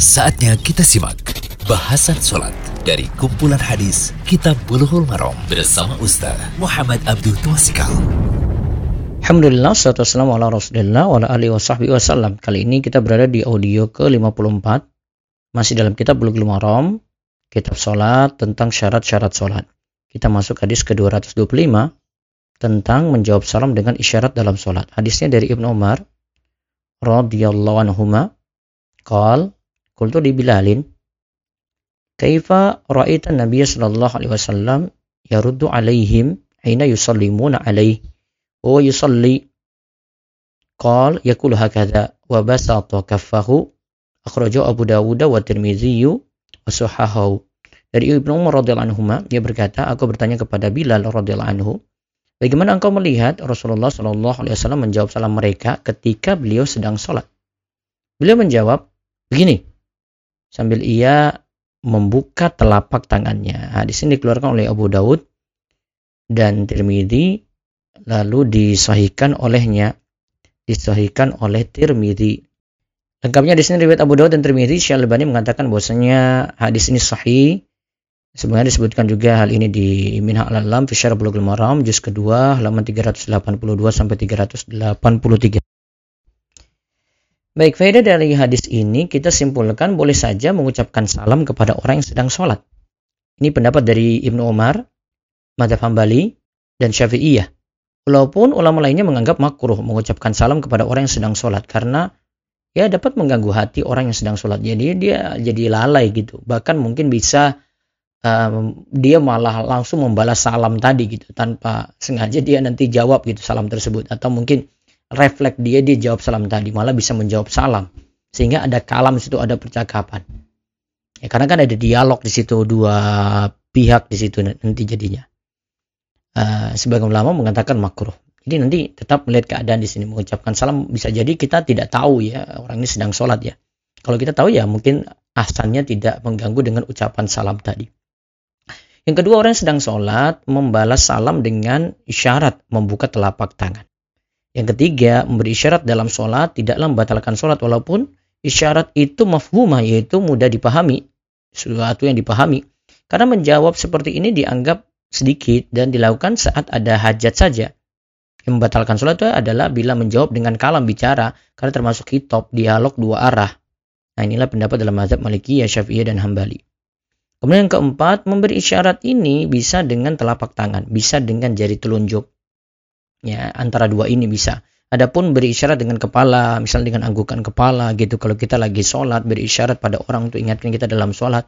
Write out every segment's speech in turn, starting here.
Saatnya kita simak bahasan sholat dari kumpulan hadis Kitab Bulughul Maram bersama Ustaz Muhammad Abdul Tuasikal. Alhamdulillah, salatu wassalamu ala rasulillah wasallam. Kali ini kita berada di audio ke-54. Masih dalam kitab Bulughul Maram, kitab sholat tentang syarat-syarat sholat. Kita masuk hadis ke-225 tentang menjawab salam dengan isyarat dalam sholat. Hadisnya dari Ibnu Umar radhiyallahu anhuma qal qultu di Bilalin kaifa ra'aita Nabi sallallahu alaihi wasallam yaruddu alaihim aina yusallimuna alaihi wa yusalli. Qal yakulu hakadha wa basata kaffahu akhrajahu Abu Dawud wa Tirmizi wa sahahahu. Dari Ibnu Umar radhiyallahu anhu dia berkata aku bertanya kepada Bilal radhiyallahu anhu bagaimana engkau melihat Rasulullah shallallahu alaihi wasallam menjawab salam mereka ketika beliau sedang sholat? Beliau menjawab begini sambil ia membuka telapak tangannya. Hadis ini dikeluarkan oleh Abu Daud dan Tirmidzi lalu disahihkan olehnya disahihkan oleh Tirmidzi. Lengkapnya di sini riwayat Abu Daud dan Tirmidzi Syalbani mengatakan bahwasanya hadis ini sahih. Sebenarnya disebutkan juga hal ini di Minha al-Alam fi Syarah Bulughul Maram juz kedua halaman 382 sampai 383. Baik, faedah dari hadis ini kita simpulkan boleh saja mengucapkan salam kepada orang yang sedang sholat. Ini pendapat dari Ibnu Umar, Madhab Hambali, dan Syafi'iyah. Walaupun ulama lainnya menganggap makruh mengucapkan salam kepada orang yang sedang sholat karena ya dapat mengganggu hati orang yang sedang sholat. Jadi dia jadi lalai gitu. Bahkan mungkin bisa um, dia malah langsung membalas salam tadi gitu tanpa sengaja dia nanti jawab gitu salam tersebut atau mungkin refleks dia dia jawab salam tadi malah bisa menjawab salam. Sehingga ada kalam di situ ada percakapan. Ya karena kan ada dialog di situ dua pihak di situ nanti jadinya. Uh, sebagian ulama mengatakan makruh. Jadi nanti tetap melihat keadaan di sini mengucapkan salam bisa jadi kita tidak tahu ya orang ini sedang sholat ya. Kalau kita tahu ya mungkin asalnya tidak mengganggu dengan ucapan salam tadi. Yang kedua orang yang sedang sholat membalas salam dengan isyarat membuka telapak tangan yang ketiga, memberi isyarat dalam sholat tidaklah membatalkan sholat walaupun isyarat itu mafhumah yaitu mudah dipahami, sesuatu yang dipahami. Karena menjawab seperti ini dianggap sedikit dan dilakukan saat ada hajat saja. Yang membatalkan sholat itu adalah bila menjawab dengan kalam bicara karena termasuk hitop, dialog dua arah. Nah inilah pendapat dalam mazhab Malikiyah, Syafi'iyah, dan Hambali. Kemudian yang keempat, memberi isyarat ini bisa dengan telapak tangan, bisa dengan jari telunjuk, Ya, antara dua ini bisa. Adapun beri isyarat dengan kepala, misalnya dengan anggukan kepala gitu. Kalau kita lagi sholat, beri isyarat pada orang untuk ingatkan kita dalam sholat.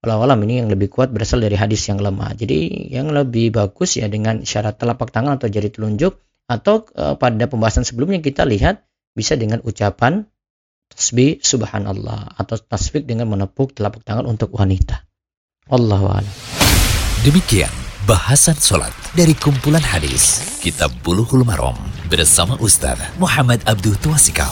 Walau alam ini yang lebih kuat berasal dari hadis yang lemah. Jadi yang lebih bagus ya dengan syarat telapak tangan atau jari telunjuk. Atau e, pada pembahasan sebelumnya kita lihat bisa dengan ucapan tasbih subhanallah. Atau tasbih dengan menepuk telapak tangan untuk wanita. Allahu a'lam. Demikian Bahasan Sholat dari kumpulan hadis Kitab Buluhul Marom bersama Ustaz Muhammad Abdul Tuasikal.